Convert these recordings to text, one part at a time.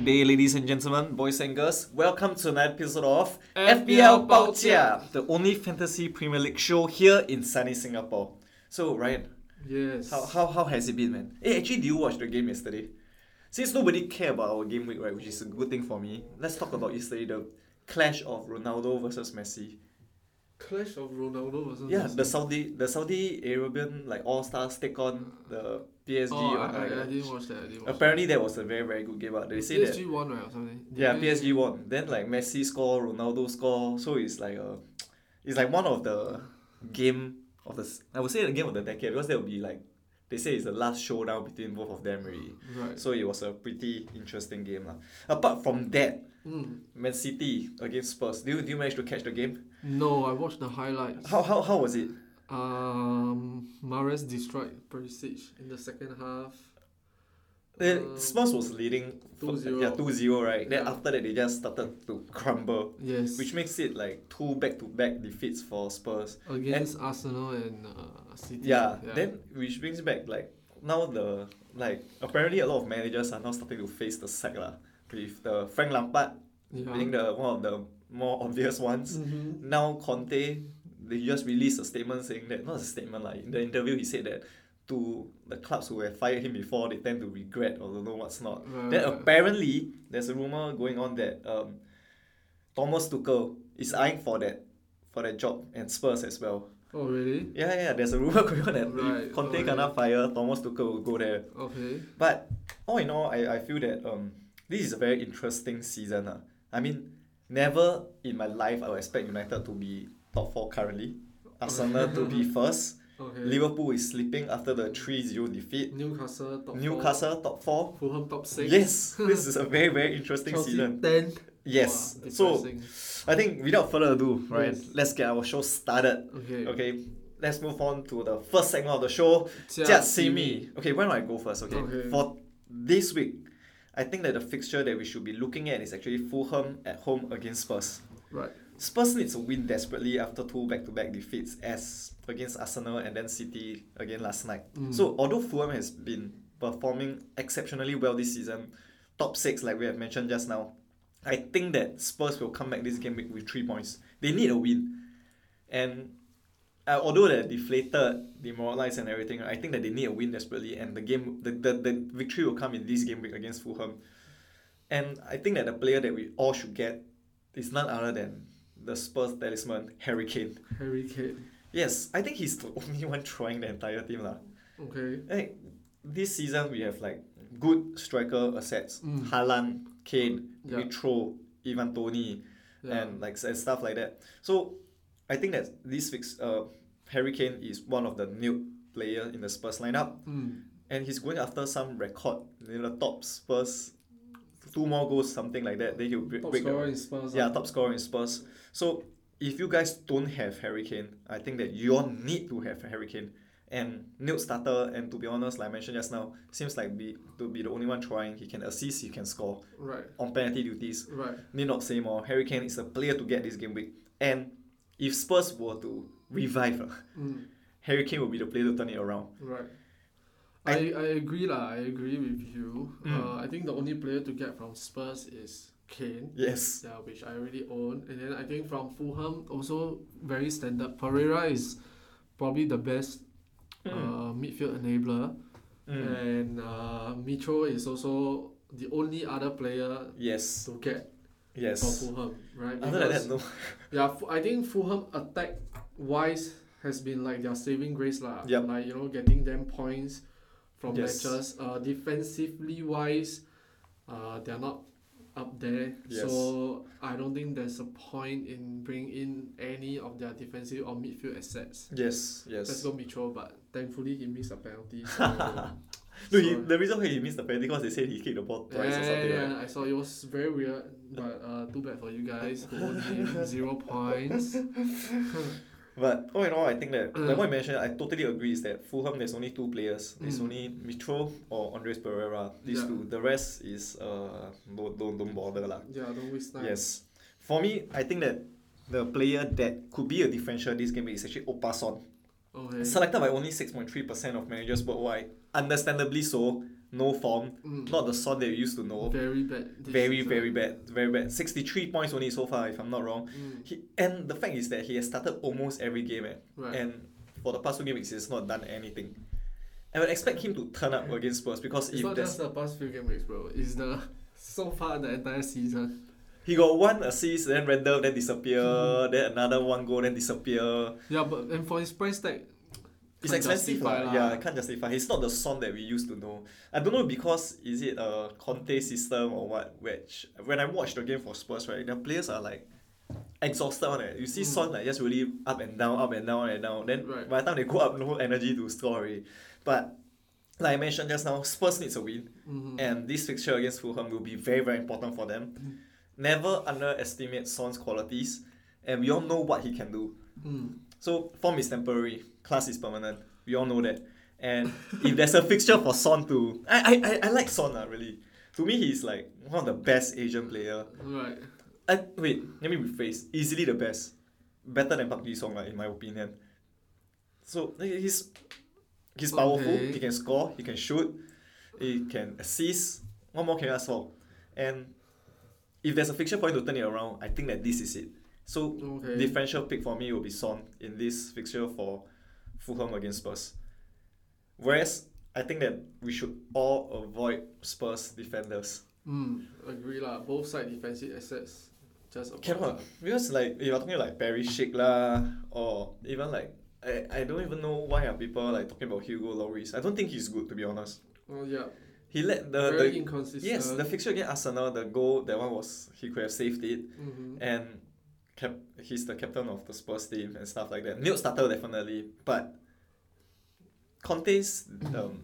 Good day, ladies and gentlemen, boys and girls. Welcome to another episode of FPL 爆家, the only fantasy Premier League show here in sunny Singapore. So, Ryan, Yes. how, how, how has it been, man? Hey, actually, did you watch the game yesterday? Since nobody care about our game week, right, which is a good thing for me, let's talk about yesterday the clash of Ronaldo versus Messi. Clash of Ronaldo versus Yeah, Messi. the Saudi the Saudi Arabian like all stars take on the PSG. Oh, I, I, I didn't watch that. I didn't watch Apparently, that was a very very good game. But they that. say that PSG won right or something. Did Yeah, PSG won. Then like Messi score, Ronaldo score. So it's like a, it's like one of the game of the. I would say the game of the decade because there will be like, they say it's the last showdown between both of them already. Right. So it was a pretty interesting game lah. Apart from that, Mm. Man City against Spurs. Do you, do you manage to catch the game? No, I watched the highlights. How how, how was it? Um, Mahrez destroyed Perisic in the second half. The Um, Spurs was leading 2-0. Yeah, 2-0, right? Then after that they just started to crumble. Yes. Which makes it like two back to back defeats for Spurs. against Arsenal and uh, City. Yeah, then which brings back like now the like apparently a lot of managers are now starting to face the sack lah. With the Frank Lampard yeah. being the one of the more obvious ones. Mhm. Now Conte, they just released a statement saying that not a statement like in the interview he said that to the clubs who have fired him before they tend to regret or don't know what's not. Right, Then apparently there's a rumor going on that um, Thomas Tuchel is eyeing for that for that job and Spurs as well. Oh really? Yeah, yeah, there's a rumor going on that Right, if Conte okay. cannot fire, Thomas Tuchel will go there. Okay. But all in all, I, I feel that um this is a very interesting season. Uh. I mean, never in my life I would expect United to be top four currently. Arsenal to be first. Okay. Liverpool is sleeping after the 3-0 defeat. Newcastle top Newcastle top four. four. Fulham top six. Yes, this is a very very interesting Chelsea season. ten. Yes. Wow, so. I think without further ado, right, Yes. let's get our show started. Okay. Okay, let's move on to the first segment of the show. Just see me. Okay, why don't I go first? Okay. Okay. For this week, I think that the fixture that we should be looking at is actually Fulham at home against Spurs. Right. Spurs needs a win desperately after two back-to-back defeats as against Arsenal and then City again last night. Mm. So although Fulham has been performing exceptionally well this season, top six like we have mentioned just now, I think that Spurs will come back this game week with three points. They need a win, and uh, although they're deflated, demoralized, and everything, I think that they need a win desperately, and the game, the, the, the victory will come in this game week against Fulham. And I think that the player that we all should get is none other than the Spurs talisman, Harry Kane. Harry Kane. Yes, I think he's the only one trying the entire team. lah. Okay. Like, this season, we have like good striker assets. Mm. Haaland, Kane, Yeah. Mitro, Ivan Toney, Yeah. and like and stuff like that. So I think that this fix uh Harry Kane is one of the new player in the Spurs lineup, Mm. and he's going after some record, you know, the top Spurs, two more goals, something like that. Then he'll break, Top break the scorer in Spurs. yeah, ah. top scorer in Spurs. So if you guys don't have Harry Kane, I think that you all need to have Harry Kane. And Newt starter, and to be honest, like I mentioned just now, seems like be to be the only one trying. He can assist, he can score Right. on penalty duties. Right. Need not say more. Harry Kane is a player to get this game week. And if Spurs were to revive, Mm. Harry Kane will be the player to turn it around. Right. I- I, I agree lah. I agree with you. Mm. Uh, I think the only player to get from Spurs is Kane. Yes. Yeah, which I already own. And then I think from Fulham also very standard. Pereira is probably the best Mm. uh, midfield enabler. Mm. And uh, Mitro is also the only other player Yes. to get for Yes. Fulham, right? Other than that, no. Yeah, Fu- I think Fulham attack wise has been like their saving grace lah. Yup. Like you know, getting them points from Yes. matches. Uh, defensively wise, uh, they're not up there. Yes. So I don't think there's a point in bringing in any of their defensive or midfield assets. Yes. Yes. Let's go Mitro, but thankfully he missed a penalty. So, No, he, the reason why he missed the penalty because they said he kicked the ball yeah, twice or something. yeah, right? I saw it was very weird, but uh, too bad for you guys who own zero points. But all in all, I think that like Mm. what you mentioned, I totally agree. Is that Fulham there's only two players. There's Mm. only Mitro or Andreas Pereira. These Yeah. two. The rest is uh don't don't, don't bother lah. Yeah, don't waste time. Yes. For me, I think that the player that could be a differential this game is actually Opason. Okay. Selected by only six point three percent of managers worldwide. Understandably so. No form, Mm. not the Son that you used to know. Very bad. Very, very bad, very bad. Sixty-three points only so far, if I'm not wrong. Mm. He, and the fact is that he has started almost every game, eh? Right. and for the past two games, he has not done anything. I would expect him to turn up against Spurs because it's if not just the past few game weeks, bro. It's the so far the entire season. he got one assist, then random, then disappear, Hmm. then another one goal, then disappear. Yeah, but and for his price tag, It's expensive, justify lah. lah. Yeah, I can't justify. it's not the Son that we used to know. I don't know because is it a Conte system or what? Which when I watch the game for Spurs, right, the players are like exhausted on it. You see Mm. Son like just really up and down, up and down, and down. Then Right. by the time they go up, no energy to score already. But like I mentioned just now, Spurs needs a win, Mhm. and this fixture against Fulham will be very very important for them. Never underestimate Son's qualities, and we all know what he can do. Mm. So form is temporary, class is permanent. We all know that. And if there's a fixture for Son to, I I, I, like Son uh, really. To me, he's like one of the best Asian player. Right. I, wait, let me rephrase. Easily the best, better than Park Ji Sung uh, in my opinion. So he's he's powerful. Okay. He can score. He can shoot. He can assist. What more can you ask for? And if there's a fixture point to turn it around, I think that this is it. So Okay. differential pick for me will be Son in this fixture for Fulham against Spurs. Whereas I think that we should all avoid Spurs defenders. Mm. Agree lah. Both side defensive assets. Just Cannot because like if you're talking like Perisic lah or even like I, I don't even know why are people like talking about Hugo Lloris. I don't think he's good to be honest. Oh yeah. He let the, Very the inconsistent. yes the fixture against Arsenal the goal that one was he could have saved it Mm-hmm. and cap he's the captain of the Spurs team and stuff like that. Newt starter definitely, but Conte's um,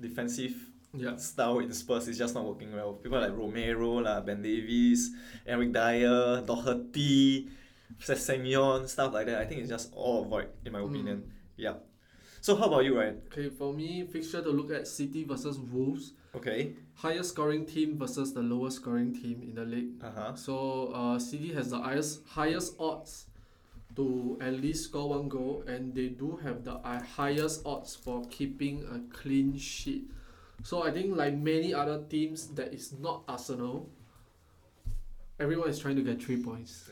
defensive Yeah. style in Spurs is just not working well. People like Romero, lah, Ben Davies, Eric Dier, Doherty, Sessegnon, stuff like that. I think it's just all avoid in my Mm. opinion. Yeah. So how about you, Ryan? Okay, for me, fixture to look at City versus Wolves. Okay. Highest scoring team versus the lowest scoring team in the league. Uh huh. So uh, City has the highest highest odds to at least score one goal, and they do have the uh, highest odds for keeping a clean sheet. So I think like many other teams that is not Arsenal, everyone is trying to get three points.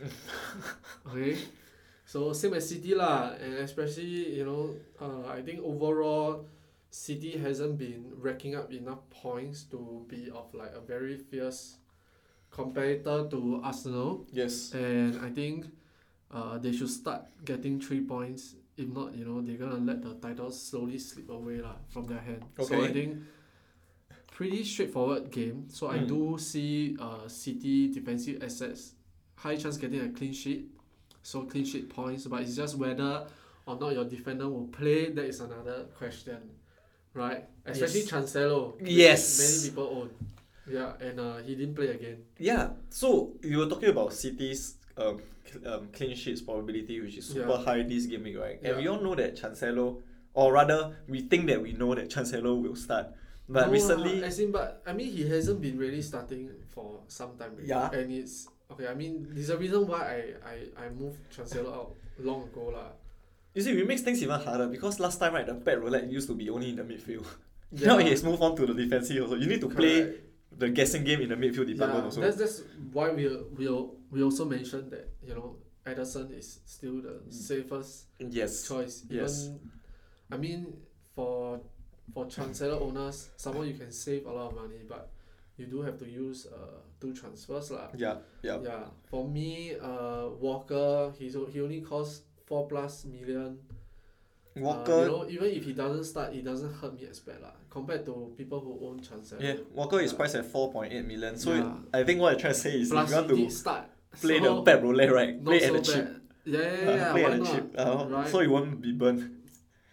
okay, so same as City lah, and especially you know uh, I think overall. City hasn't been racking up enough points to be of like a very fierce competitor to Arsenal, Yes. and I think uh, they should start getting three points. If not, you know, they're gonna let the title slowly slip away lah from their hand. Okay. So I think pretty straightforward game. So I Mm. do see uh, City defensive assets high chance getting a clean sheet. So clean sheet points, but it's just whether or not your defender will play. That is another question, right? Especially Yes. Cancelo. Yes. Many people own. Yeah, and uh, he didn't play again. Yeah. So you were talking about City's um, um clean sheets probability, which is super Yeah. high this game right? And Yeah. we all know that Cancelo, or rather, we think that we know that Cancelo will start. But No recently, lah, as in, but I mean, he hasn't been really starting for some time. Already. Yeah. And it's okay. I mean, there's a reason why I I, I moved Cancelo out long ago lah. You see, it makes things even harder because last time, right, the Pep roulette used to be only in the midfield. Yeah. Now he has moved on to the defensive also. You need to play Correct. the guessing game in the midfield department Yeah, also. that's that's why we we we also mentioned that you know Ederson is still the safest yes. choice. Yes. Even, I mean, for for Cancelo owners, someone you can save a lot of money, but you do have to use uh two transfers lah. Yeah. Yeah. Yeah, for me, uh, Walker, he's he only costs four plus million. Walker. Uh, you know, even if he doesn't start, it doesn't hurt me as bad lah. Compared to people who own Cancelo. yeah. Walker is priced at four point eight million. So Yeah. I think what I'm trying to say is, Plus if you want to start. play so the Pep roulette, right? Play so at the bad. chip. Yeah, yeah, Uh, yeah. play at the not? chip. Uh, Right. So you won't be burned.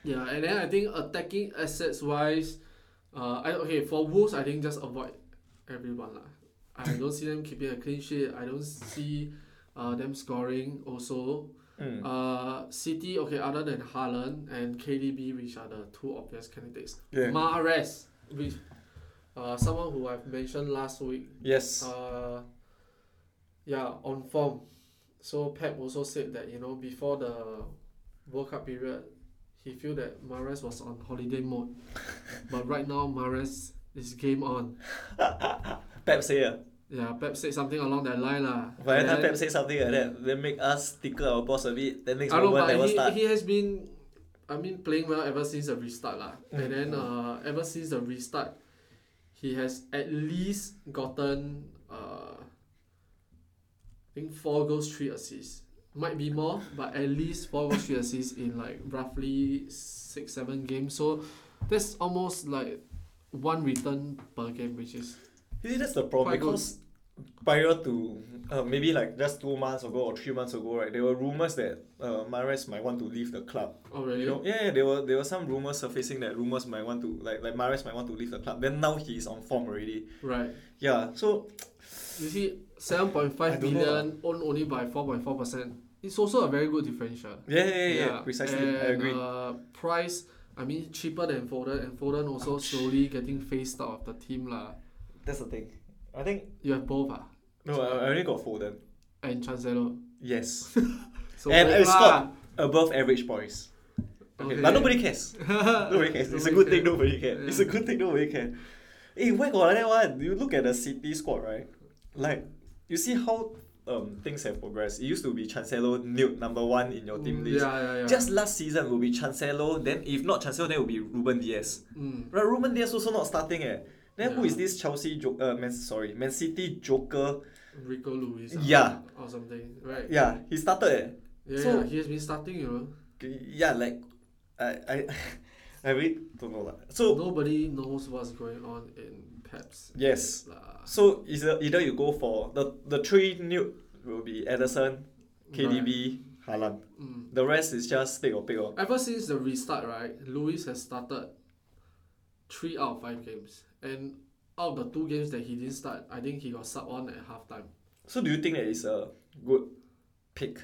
Yeah, and then I think attacking assets wise, uh, I okay for Wolves I think just avoid everyone lah. I don't see them keeping a clean sheet. I don't see uh, them scoring also. Mm. Uh, City okay other than Haaland and KDB which are the two obvious candidates. Yeah. Mahrez which uh, someone who I've mentioned last week. yes. Uh, yeah, on form. So Pep also said that you know before the World Cup period, he feel that Mahrez was on holiday mode, but right now Mahrez is game on. Pep say ah. Yeah, Pep said something along that line lah. By the time Pep say something like that, then make us tickle our boss a bit. Then next I know, moment but never he, start. he has been, I mean, playing well ever since the restart lah. Mm, And then uh, ever since the restart, he has at least gotten uh, I think four goals, three assists. Might be more, but at least four goals, three assists in like roughly six, seven games. So that's almost like one return per game, which is see, that's the problem Quite good. because prior to uh, maybe like just two months ago or three months ago, right, there were rumors that uh, Mahrez might want to leave the club. already. You know, yeah, yeah, there were there were some rumors surfacing that rumors might want to like like Mahrez might want to leave the club. Then now he's on form already. Right. Yeah, so You see, seven point five million owned only by four point four percent. It's also a very good differential. yeah, yeah, yeah, yeah, precisely. And, I agree. Uh, price, I mean, cheaper than Foden, and Foden also slowly getting phased out of the team lah. That's the thing. I think You have both ah, no, I, I only got Foden. and Cancelo. Yes, So And both it's lah. above average points. Okay, Okay. but nobody cares. Nobody cares. It's a good thing. Nobody cares. It's a good thing. Nobody cares. Hey, why got like that one? You look at the City squad, right? Like, you see how um things have progressed. It used to be Cancelo nude number one in your team Mm, list. Yeah, yeah, yeah. Just last season will be Cancelo. Then if not Cancelo, then it will be Ruben Dias. Mm. Right, Ruben Dias also not starting eh. Then who Yeah. is this Chelsea jo- uh, Man sorry Man City Joker? Rico Lewis. ah, Yeah. Or something, right? Yeah, he started eh. Yeah, So- yeah, he has been starting, you know. Yeah, like I I I really don't know lah. So Nobody knows what's going on in Pep's. yes, lah. So either either you go for the the three new will be Ederson, KDB, Haaland. Mm. The rest is just take or pick or. Ever since the restart, right, Lewis has started three out of five games. And out of the two games that he didn't start, I think he got sub on at halftime. So do you think that is a good pick?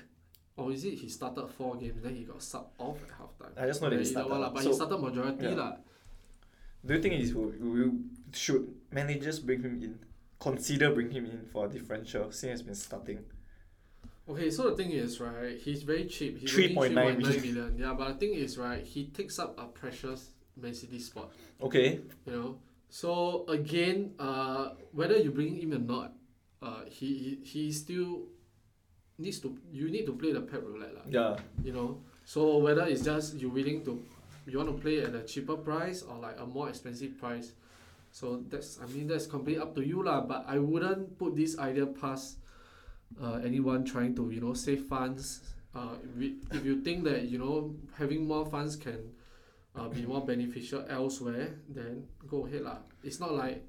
Or is it he started four games, then he got sub off at halftime? I just know that he started. lah, but So- he started majority Yeah. lah. Do you think is will, will should managers bring him in? Consider bring him in for a differential since he's been starting. Okay, so the thing is, right, he's very cheap. He's 3.9 only 3.9 million. million. Yeah, but the thing is, right, he takes up a precious Man City spot. Okay. you know so again uh whether you bring him or not uh he he, he still needs to you need to play the pep roulette lah, Yeah. you know so whether it's just you willing to you want to play at a cheaper price or like a more expensive price so that's I mean that's completely up to you lah but I wouldn't put this idea past uh, anyone trying to you know save funds uh, if if you think that you know having more funds can uh, be more beneficial elsewhere, then go ahead lah. It's not like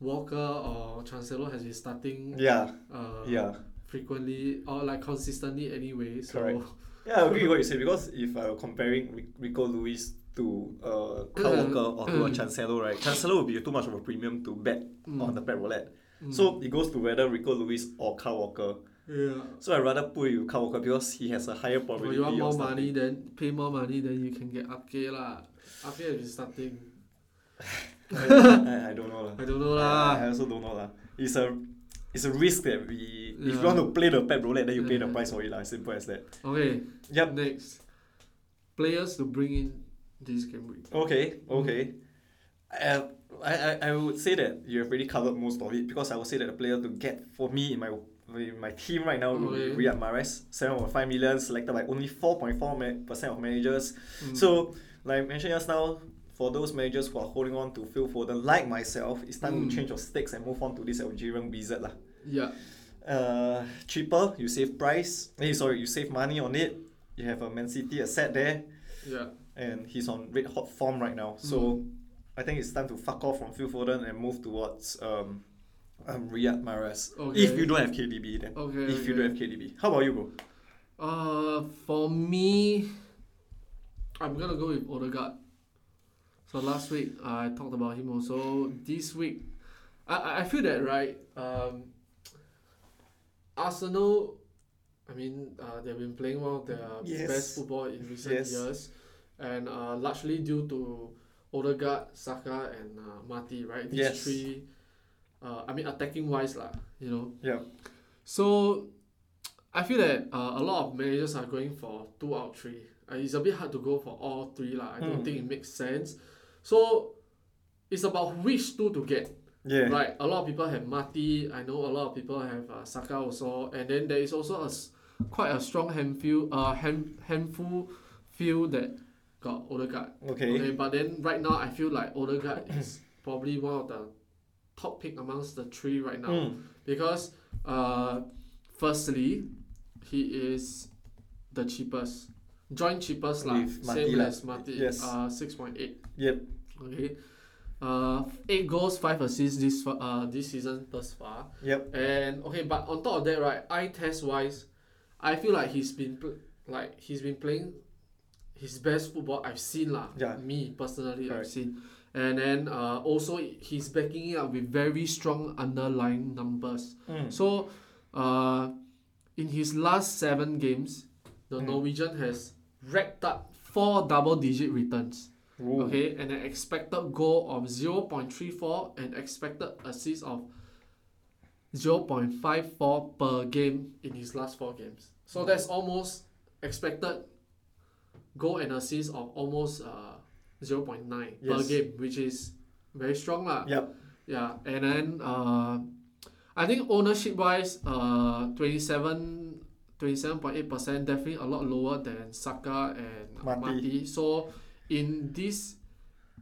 Walker or Cancelo has been starting Yeah. uh, Yeah. frequently or like consistently anyway. So Correct. Yeah, I agree with what you say because if I were comparing Rico Lewis to uh Kyle Mm. Walker or to a Mm. Cancelo, right? Cancelo would be too much of a premium to bet mm, on the Pep roulette. mm, So it goes to whether Rico Lewis or Kyle Walker. Yeah. So I'd rather put it with Kyle because he has a higher Or probability you want of more starting. money, then pay more money, then you can get Ake lah. Has been starting. I, I don't know lah. I don't know I, lah. I also don't know lah. It's a it's a risk that we if you Yeah. want to play the Pep roulette then you pay the Yeah. price for it lah. Simple as that. Okay, Yep. next. Players to bring in this game week. Okay, okay. Uh, I, I, I would say that you have already covered most of it because I would say that the player to get for me in my my team right now Okay. Riyad Mahrez, seven point five million selected by only four point four percent of managers. Mm. So like I mentioned just now, for those managers who are holding on to Phil Foden, like myself, it's time Mm. to change your stakes and move on to this Algerian wizard lah. yeah, Uh, cheaper, you save price. Hey, sorry, you save money on it. You have a Man City asset there yeah. and he's on red hot form right now. So Mm. I think it's time to fuck off from Phil Foden and move towards um, um Riyad Mahrez. Okay. If you don't have KDB, then Okay. if you don't have KDB, how about you, bro? Uh, for me, I'm gonna go with Odegaard. So last week I talked about him also. This week, I I- I feel that right. Um, Arsenal, I mean, uh, they've been playing one of their Yes. best football in recent Yes. years, and uh, largely due to Odegaard, Saka, and uh, Marty. Right, these Yes. three. Uh, I mean, attacking wise, lah. You know. Yeah. So, I feel that uh, a lot of managers are going for two out of three. Uh, it's a bit hard to go for all three lah. I don't Hmm. think it makes sense. So, it's about which two to get. Yeah. Right, a lot of people have Mati. I know a lot of people have uh, Saka also, and then there is also a s- quite a strong handful, uh, hand, handful feel that got Odegaard. Okay. Okay, but then right now I feel like Odegaard is probably one of the top pick amongst the three right now Mm. because uh, firstly, he is the cheapest, joint cheapest lah, same as Mati. Yes. Uh, six point eight. Yep. Okay. Uh, eight goals, five assists this uh this season thus far. Yep. And okay, but on top of that, right, eye test wise, I feel like he's been like he's been playing his best football I've seen lah. Yeah. Me personally, I've seen, and then uh also he's backing it up with very strong underlying numbers. Mm. So, uh, in his last seven games, the Mm. Norwegian has racked up four double-digit returns. Ooh. Okay, and an expected goal of 0.34 and expected assist of 0.54 per game in his last four games. So that's almost expected goal and assist of almost uh, 0.9 per Yes. game, which is very strong lah. Yep. Yeah, and then uh, I think ownership wise, uh, 27 27.8% definitely a lot lower than Saka and Mati. Mati. So in this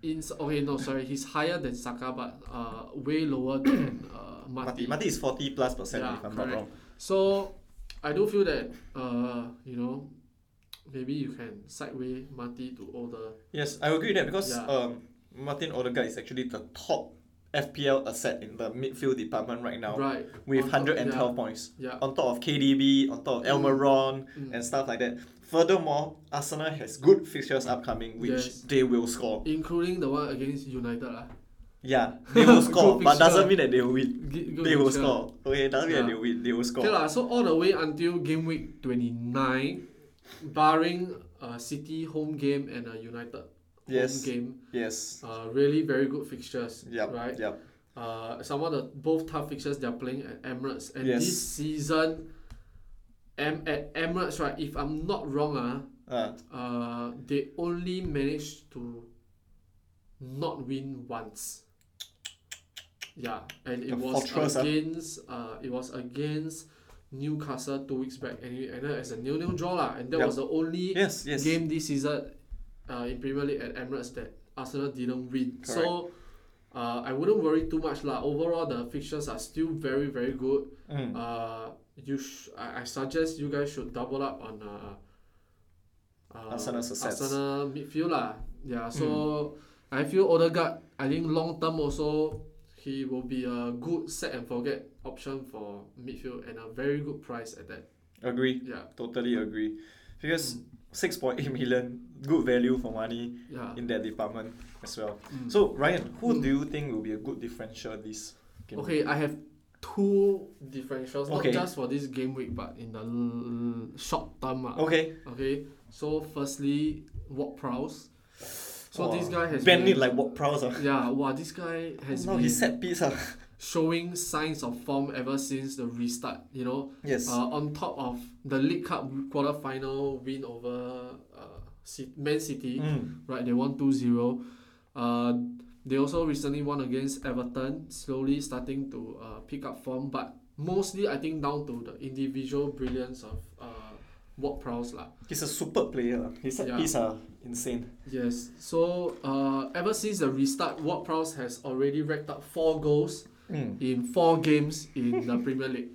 in okay no sorry he's higher than Saka but uh way lower than uh, Mati. Mati. Mati is 40 plus percent Yeah, if I'm correct. not wrong. So I do feel that uh you know maybe you can sideway Mati to older. Yes, I agree with that because Yeah. um, Martin Odegaard is actually the top FPL asset in the midfield department right now Right. with On top- 112 points. Yeah. On top of KDB, on top of Almiron Mm. and stuff like that. Furthermore, Arsenal has good fixtures upcoming which Yes. they will score. Including the one against United lah. Yeah, they will score, but doesn't mean that they will win. Good They will score. Okay, doesn't mean that Yeah. they will win. They will score. Okay lah, so all the way until game week 29, barring a City home game and a United Yes. home game, Yes. uh, really very good fixtures, Yep. right? Yep. Uh, some of the both tough fixtures they're playing at Emirates, and Yes. this season, em- at Emirates, right? If I'm not wrong, ah, Uh, uh, they only managed to not win once. Yeah, and it The was fortress, ah. against uh, it was against Newcastle two weeks back, and it ended as a nil-nil draw lah. And that Yup. was the only yes. Yes. game this season uh, in Premier League at Emirates that Arsenal didn't win. So uh, I wouldn't worry too much lah. Overall, the fixtures are still very very good. Mm. Uh, you sh- I, I suggest you guys should double up on uh, uh, Arsenal's assets. Arsenal midfield lah. Yeah, so I feel Odegaard. I think long term also he will be a good set and forget option for midfield and a very good price at that. Agree. Yeah, Totally agree. Because 6.8 million, good value for money yeah. in that department as well. Mm. So Ryan, who Mm. do you think will be a good differential this game? Okay, I have two differentials, Okay. not just for this game week, but in the l- short term. ah. Okay. Okay, so firstly, Ward Prowse. So Wow. this guy has Bend been, like what Prowse ah. yeah, wow, this guy has Now been he set piece ah. showing signs of form ever since the restart. You know, Yes. uh, on top of the League Cup quarter final win over uh, Man City, Mm. right? They won 2-0. Uh, they also recently won against Everton, slowly starting to uh, pick up form, but mostly I think down to the individual brilliance of uh, Ward Prowse lah. He's a super player. ah. His set Yeah. piece are insane. Yes. So uh, ever since the restart, Ward Prowse has already racked up four goals Mm. in four games in the Premier League,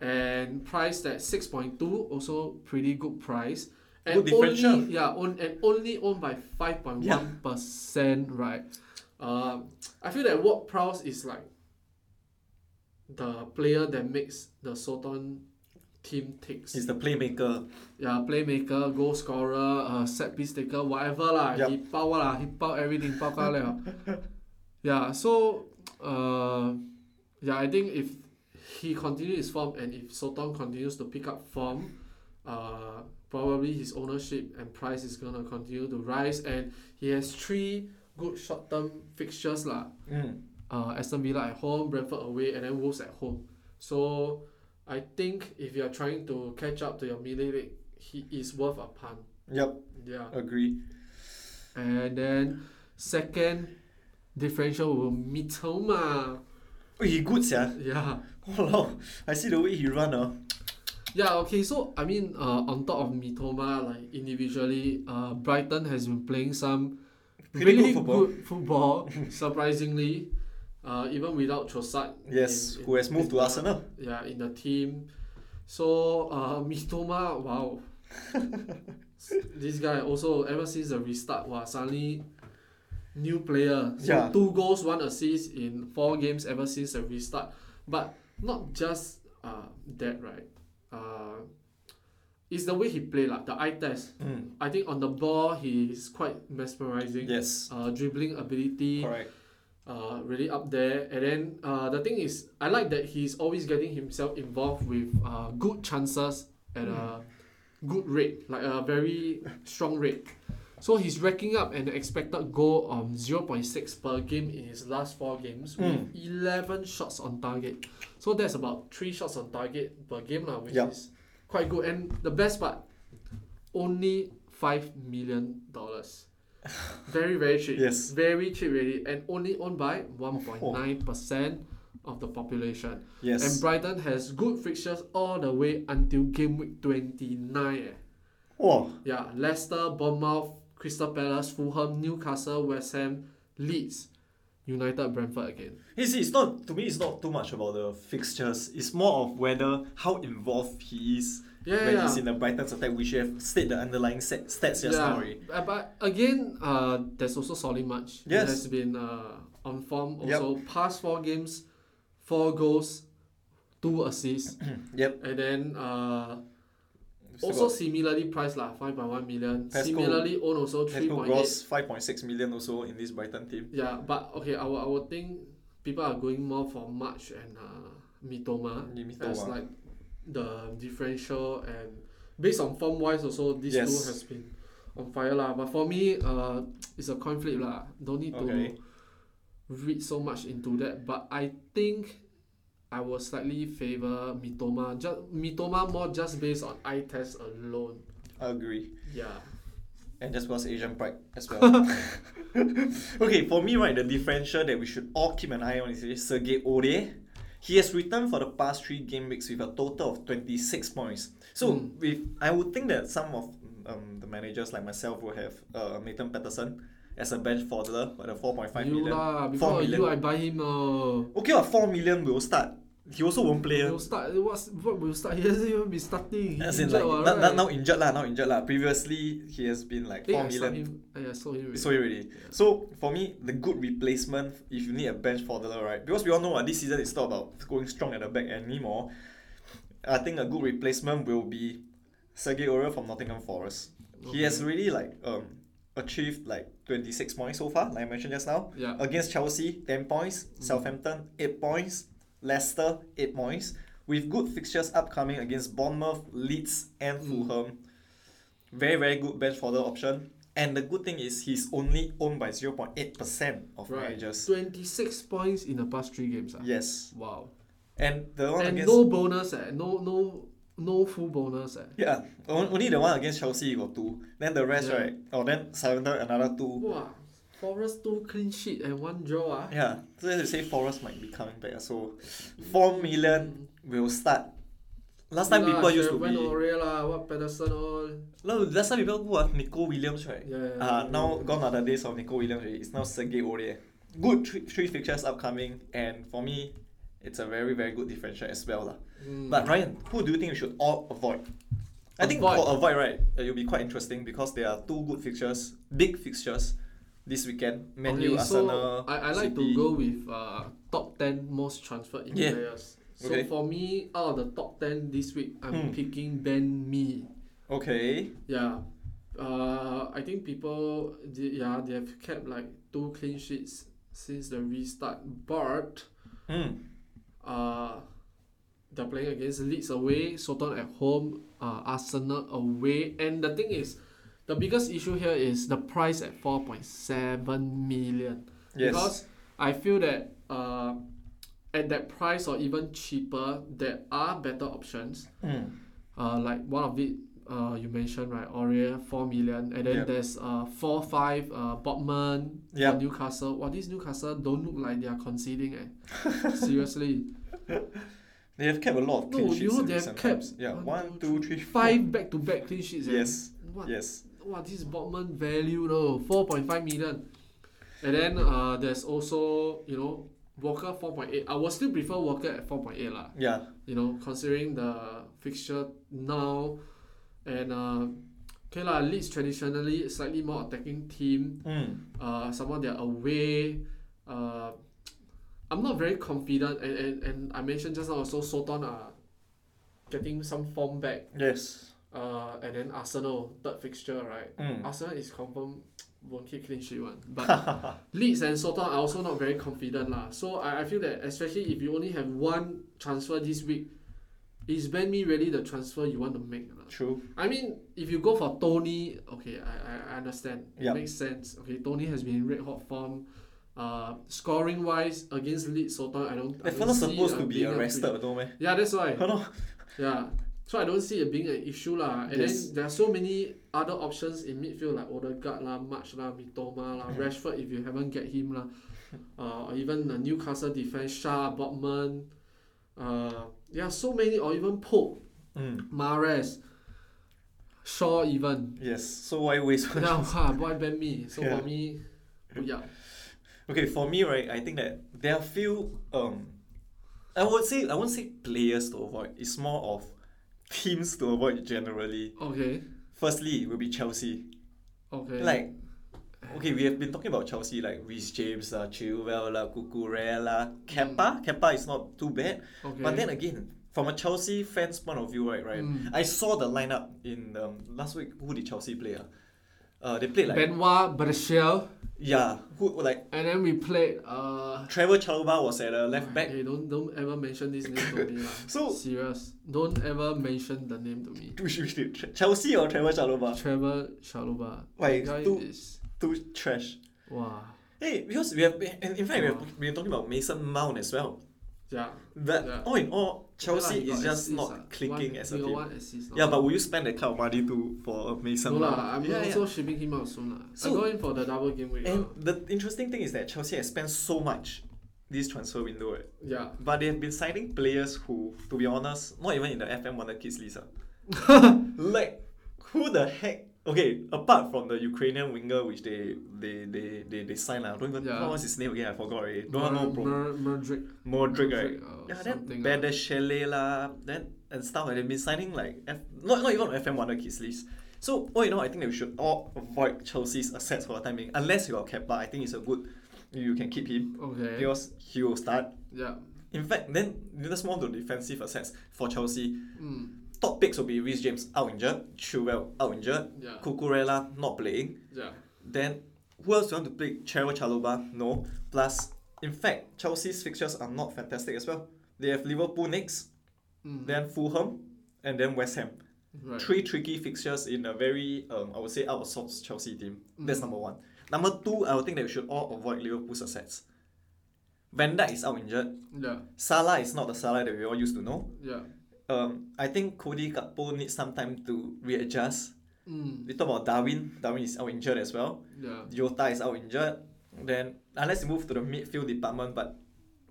and priced at six point two, also pretty good price. And Good only yeah, on, and only owned by five point one percent, right? Um, I feel that Ward Prowse is like the player that makes the Soton team takes. He's the playmaker. Yeah, playmaker, goal scorer, uh, set piece taker, whatever lah. Yep. He pow lah, he pow everything, pow ka Yeah, so uh, yeah, I think if he continues his form and if Sotong continues to pick up form, uh, probably his ownership and price is gonna continue to rise and he has three good short term fixtures lah. Mm. Uh, Aston Villa at home, Brentford away, and then Wolves at home. So I think if you are trying to catch up to your mini league, he is worth a punt. Yep. Yeah. Agree. And then second, differential will Mitoma. Oh, he good, sia. Yeah. Walao, I see the way he run, uh. Yeah, okay, so I mean, uh, on top of Mitoma, like individually, uh, Brighton has been playing some Pretty good really football. good football, surprisingly, uh, even without Trossard. Yes, in- who has moved to in the- Arsenal. Yeah, in the team. So, uh, Mitoma, wow. this guy also, ever since the restart, wow, suddenly new player. So, Yeah. two goals, one assist in four games ever since the restart. But not just uh, that, right? Uh, it's the way he play, like the eye test. Mm. I think on the ball, he is quite mesmerizing. Yes, Uh, dribbling ability, correct. Uh, really up there. And then uh, the thing is, I like that he's always getting himself involved with uh, good chances at a good rate, like a very strong rate. So he's racking up an expected goal of 0.6 per game in his last four games with 11 shots on target. So that's about 3 shots on target per game, lah, which Yup. is quite good. And the best part, only $5 million. Very, very cheap. Yes. Very cheap, really. And only owned by 1.9% of the population. Yes. And Brighton has good fixtures all the way until game week 29. Eh. Wow. Yeah, Leicester, Bournemouth, Crystal Palace, Fulham, Newcastle, West Ham, Leeds, United, Brentford again. You see, it's not to me. It's not too much about the fixtures. It's more of whether how involved he is Yeah, when yeah. he's in the Brighton's attack. We should have state the underlying set, stats just now. Uh, but again, uh, there's also Solly March. He Yes. has been uh, on form Yep. also. Past four games, four goals, two assists. Yep. And then uh, also similarly priced lah, 5.1 million. Pascal- Similarly owned also Pascal 3.8. Gross five point six million also in this Brighton team. Yeah, but okay, I would, I would think people are going more for March and uh, Mitoma Mitoma. as like the differential and based on form wise also these Yes. two has been on fire lah. But for me, uh, it's a coin flip lah. Don't need Okay. to read so much into that. But I think I will slightly favor Mitoma. Just Mitoma more just based on eye test alone. I agree. Yeah. And just because Asian pride as well. okay, for me, right, the differential that we should all keep an eye on is Sergei Aurier. He has returned for the past three game weeks with a total of 26 points. So, Mm. with I would think that some of um, the managers like myself will have uh, Nathan Patterson as a bench fodder at a 4.5 you million. lah, 4 before million. you I buy him uh. Okay, what 4 million will start. He also won't play. He'll start what's what will start? He hasn't even been starting. He As in, injured like, what, now, now, now injured lah, now injured lah. Previously, he has been like Eh, 4 I million. him. eh, I saw him. already. So already. So for me, the good replacement if you need a bench fodder, right? Because we all know what this season is not about going strong at the back anymore. I think a good replacement will be Sergei Aurier from Nottingham Forest. He has really like um achieved like 26 points so far, like I mentioned just now. Yeah. Against Chelsea, 10 points. Southampton, 8 points. Leicester, 8 points. With good fixtures upcoming against Bournemouth, Leeds, and Mm. Fulham. Very, very good bench fodder option. And the good thing is he's only owned by 0.8% of Right. managers. Twenty six points in the past three games. Ah. Yes. Wow. And the one And against no bonus. Eh. No no no full bonus. Eh. Yeah, on- only the one against Chelsea got two. Then the rest, Yeah. right? Oh, then Southampton another two. Wow. Forest two clean sheet and one draw. Ah. Yeah, so as you say, Forest might be coming back. So, four million will start. Last time people used to be. Lah. What Pedersen all. No, last time people who are Neco Williams, right? Yeah. yeah, Uh, yeah. now gone are the days of Neco Williams. Already. It's now Sergei Aurier. Good three, three fixtures upcoming, and for me, it's a very very good differential as well, lah. Mm. But Ryan, who do you think we should all avoid? I think Avoid. for avoid, right, uh, it'll be quite interesting because there are two good fixtures, big fixtures, this weekend. Man U, okay, so I, I like to go with uh, top 10 most transferred in Yeah. players. So Okay. for me, out of the top 10 this week, I'm Hmm. picking Ben Mee. Okay. Yeah. Uh, I think people, they, yeah, they have kept like two clean sheets since the restart. But Hmm. uh, they're playing against Leeds away, Soton at home, uh, Arsenal away. And the thing is, the biggest issue here is the price at 4.7 million. Yes. Because I feel that uh, at that price or even cheaper, there are better options. Hmm. Uh, like one of it, uh, you mentioned right, Aurier four million, and then Yeah. there's uh four five uh Botman Yeah. for Newcastle. Wow, this Newcastle don't look like they are conceding eh. Seriously, They have kept a lot of clean no, sheets you know they have kept. Yeah, one, one, two, three, five back to back clean sheets. eh. Yes. What? Yes. Wow, this is Botman value though, four point five million, and then uh there's also you know Walker four point eight. I will still prefer Walker at four point eight lah. Yeah. you know, considering the fixture now, and uh, okay lah, Leeds traditionally slightly more attacking team. Mm. Uh, someone they're away. Uh, I'm not very confident, and, and, and I mentioned just now also Soton are getting some form back. Yes. Uh, and then Arsenal third fixture right. Mm. Arsenal is confirm won't keep clean sheet one, but Leeds and Soton are also not very confident lah. So I, I feel that especially if you only have one transfer this week, is Ben Mee really the transfer you want to make? lah? True. I mean, if you go for Toney, okay, I, I, understand. It makes sense. Okay, Toney has been in red hot form. Uh, scoring wise against Leeds Soton, I don't. I That fella's supposed to be arrested, no man. Yeah, that's why. Yeah. So I don't see it being an issue lah. And Yes. then there are so many other options in midfield like Odegaard lah, March lah, Mitoma lah. Rashford if you haven't get him lah. Uh, or even the Newcastle defense, Schär, Botman. Uh, yeah, so many or even Pope, Mm. Mares, Shaw even. Yes. So why waste? yeah, wow, why ban me? So Yeah. for me, yeah. Okay, for me, right, I think that there are few um I would say I won't say players to avoid. It's more of teams to avoid generally. Okay. Firstly, it will be Chelsea. Okay. Like okay, we have been talking about Chelsea like Reece James, uh, Chilwell, la, Cucurella, Kepa. Kepa is not too bad. okay. But then again, from a Chelsea fan's point of view, right, right, Mm. I saw the lineup in um, last week. Who did Chelsea play? Uh? Uh, they played like Benoit, Brescia, yeah, who like and then we played uh Trevor Chalobah was at the left back. Hey, don't don't ever mention this name to me. So- serious. Don't ever mention the name to me. Which, which Ch- Chelsea or Trevor Chalobah? Trevor That guy two- is Too trash. wow. Hey, because we have, been- in fact, we Wow. have been talking about Mason Mount as well. Yeah. That Yeah. all in all, Chelsea Okay lah, is just assist not clicking one, as a team. assist. Yeah, but will you spend that kind of money to for a Mason no Mount? lah. I'm yeah, also shipping him out soon lah. So- I go in for the double game week. And lah. the interesting thing is that Chelsea has spent so much this transfer window, right? yeah. but they have been signing players who, to be honest, not even in the FM Wonder Kids list. ah. like, who the heck? Okay, apart from the Ukrainian winger which they they they they, they signed, ah, I don't even Yeah. what was his name again? I forgot already. Don't know, bro. Mer- Mudryk. Modric, right? uh, Yeah, then something lah. Then and stuff. And they've been signing like F, not not even on FM Wonder Kids list. So, all in all, I think that we should all avoid Chelsea's assets for the time being, unless you got Kepa. I think it's a good. You can keep him Okay. because he will start. Yeah. In fact, then let's move on to defensive assets for Chelsea. Mm. Top picks will be Reece James out injured, Chilwell out injured, Yeah. Cucurella not playing. Yeah. Then who else you want to play? Trevor Chalobah? No. Plus, in fact, Chelsea's fixtures are not fantastic as well. They have Liverpool next, Mm. then Fulham, and then West Ham. Right. Three tricky fixtures in a very, um, I would say, out of sorts Chelsea team. That's Mm. number one. Number two, I would think that we should all avoid Liverpool's assets. Van Dijk is out injured. Yeah. Salah is not the Salah that we all used to know. Yeah. Um, I think Cody Gakpo needs some time to readjust. Mm. We talk about Darwin. Darwin is out injured as well. Yeah. Jota is out injured. Then unless you move to the midfield department, but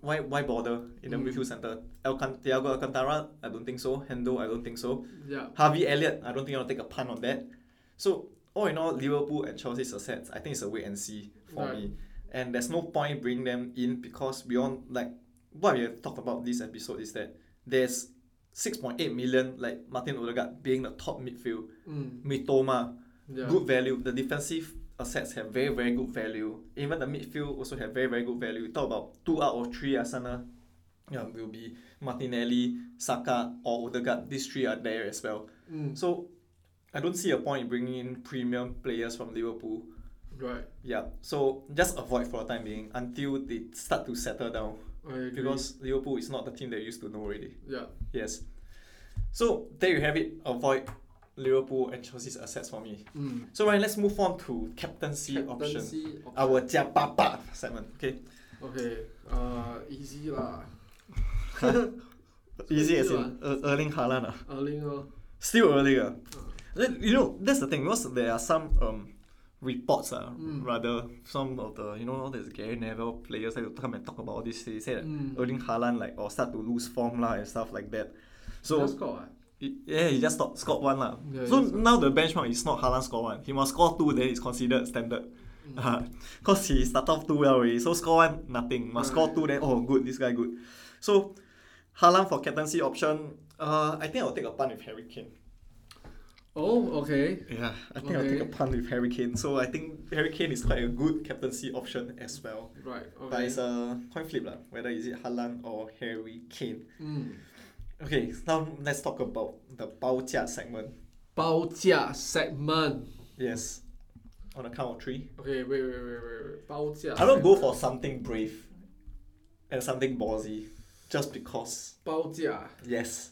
why why bother in the Mm. midfield center? Alcan- Thiago Alcantara, I don't think so. Hendo, I don't think so. Yeah. Harvey Elliott, I don't think I'll take a pun on that. So all in all, Liverpool and Chelsea's assets, I think it's a wait and see for Right. me. And there's no point bringing them in because beyond like what we have talked about this episode is that there's 6.8 million like Martin Odegaard being the top midfield. Mm. Mitoma, Yeah. good value. The defensive assets have very very good value. Even the midfield also have very very good value. We talk about two out of three Arsenal. Yeah, will be Martinelli, Saka, or Odegaard. These three are there as well. Mm. So I don't see a point in bringing in premium players from Liverpool. Right. Yeah, so just avoid for the time being until they start to settle down. Because Liverpool is not the team they used to know already. yeah. Yes. So there you have it. Avoid Liverpool and Chelsea's assets for me. Mm. So right, let's move on to captaincy, option. Captaincy option. Our Jia Papa segment. Okay. Okay. Uh, easy lah. Easy as in uh, Erling Haaland. ah. Erling lor. Still Erling. ah. Then, You know, that's the thing because there are some um reports uh, Mm. rather some of the you know all these Gary Neville players like to come and talk about all this. They say that Mm. Erling Haaland like or start to lose form lah and stuff like that. So Just got what? He- Yeah, he just stopped, scored one lah. Yeah, so now the benchmark is not Haaland score one. He must score two, then it's considered standard. Mm. Cause he started off too well already. So score one, nothing. Must score two, then oh good, this guy good. So Haaland for captaincy option. Uh, I think I'll take a punt with Harry Kane. Oh, okay. Yeah, I think I'll take a Okay. punt with Harry Kane. So I think Harry Kane is quite a good captaincy option as well. Right. Okay. But it's a coin flip lah, whether is it Haaland or Harry Kane. Mm. Okay, now let's talk about the 报价 segment. 报价 segment. Yes. On the count of three. Okay, wait, wait, wait, wait, wait. 报价 I don't go segment. for something brave and something ballsy. Just because. 报价。 Yes.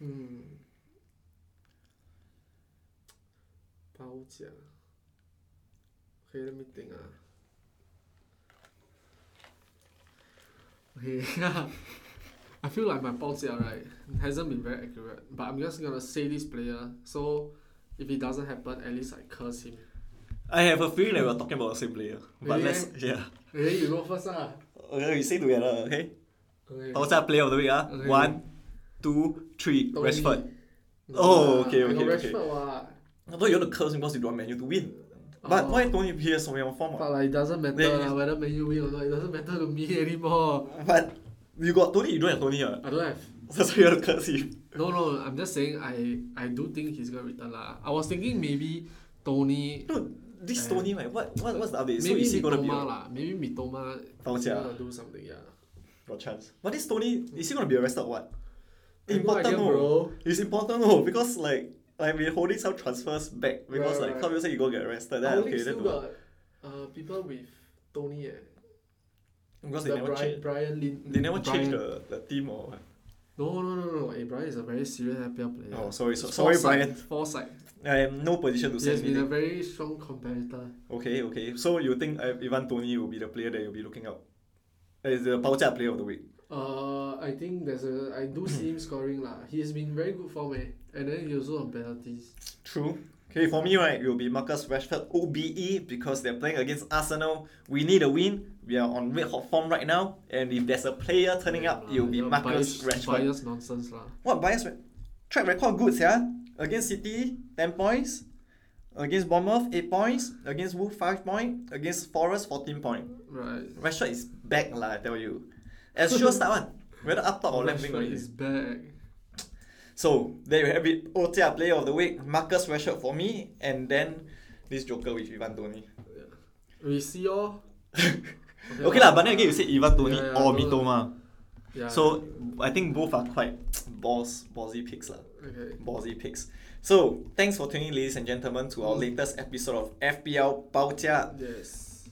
Hmm. 报价。Okay, let me think ah. Okay, I feel like my 报价 right hasn't been very accurate, but I'm just gonna say this player. So if it doesn't happen, at least I curse him. I have a feeling that we're talking about the same player. But Really? let's yeah. Okay, you go first ah. Okay, we say together, okay? Okay. 报价 player of the week, ah. Okay. One, two, three. Toney. Rashford. Oh, okay, okay, okay. Rashford what? I thought you want to curse him because you don't want Man U to win. But Oh. why Toney PS on your form? But like it doesn't matter Then- lah, whether Man U win or not. It doesn't matter to me anymore. But you got Toney, you don't have Toney. ah. I don't have. That's why you want to curse him. No, no. I'm just saying. I I do think he's gonna return lah. I was thinking maybe Toney. No, this. Toney, like, what, what, what's the update? so Maybe is he going to be a lah. Maybe Mitoma is 报价 gonna do something. Yeah. Got chance. But this Toney, is he going to be arrested or what? I have no Important no. bro. It's important no because like I've been holding some transfers back because Right, like right. how you say you go get arrested then Our okay then got uh, people with Toney eh. because they never Brian, change Brian Lin. they never change the, the team or what? No, no, no, no. Hey, Brian is a very serious FPL player. Oh sorry so, sorry Foresight, Brian Foresight. I am no position to He say has been a very strong competitor. Okay okay so you think uh, Ivan Toney will be the player that you'll be looking out? Is the 报价 player of the week. Uh, I think there's a. I do see him scoring lah. He has been very good form eh, and then he also on penalties. True. Okay, for me, right, it will be Marcus Rashford OBE because they're playing against Arsenal. We need a win. We are on red hot form right now, and if there's a player turning up, it will be Marcus bias, Rashford. Bias nonsense lah. What bias? Track record good, yeah. Against City, ten points. Against Bournemouth, eight points. Against Wolves, five points. Against Forest, fourteen points. Right. Rashford is back, lah. I tell you. As sure start one. Whether up top or left wing. Is back. So there you have it. Otia player of the week, Marcus Rashford for me, and then this Joker with Ivan Toney. We see all. Okay lah, but then again you said Ivan Toney Yeah, yeah, or Mitoma. Yeah. So I think both are quite balls, ballsy picks lah. okay. Ballsy picks. So thanks for tuning, ladies and gentlemen, to our Mm. latest episode of FPL 报价. Yes.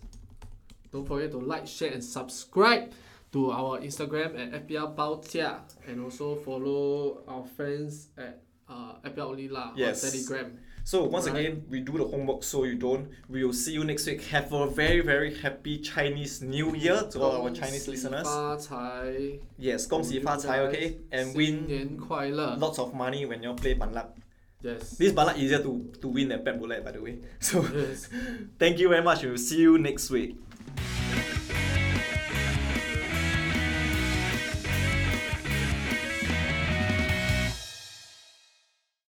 Don't forget to like, share, and subscribe to our Instagram at FPL Baotia and also follow our friends at uh, FPL Lila yes. on Telegram. So once right. again, we do the homework so you don't. We will see you next week. Have a very very happy Chinese New Year to all our Chinese listeners. 发财. Yes, 恭喜发财. Okay, and win lots of money when you play Banlap. Yes. This Banlap easier to to win than Pep roulette, by the way. So, yes. thank you very much. We'll see you next week.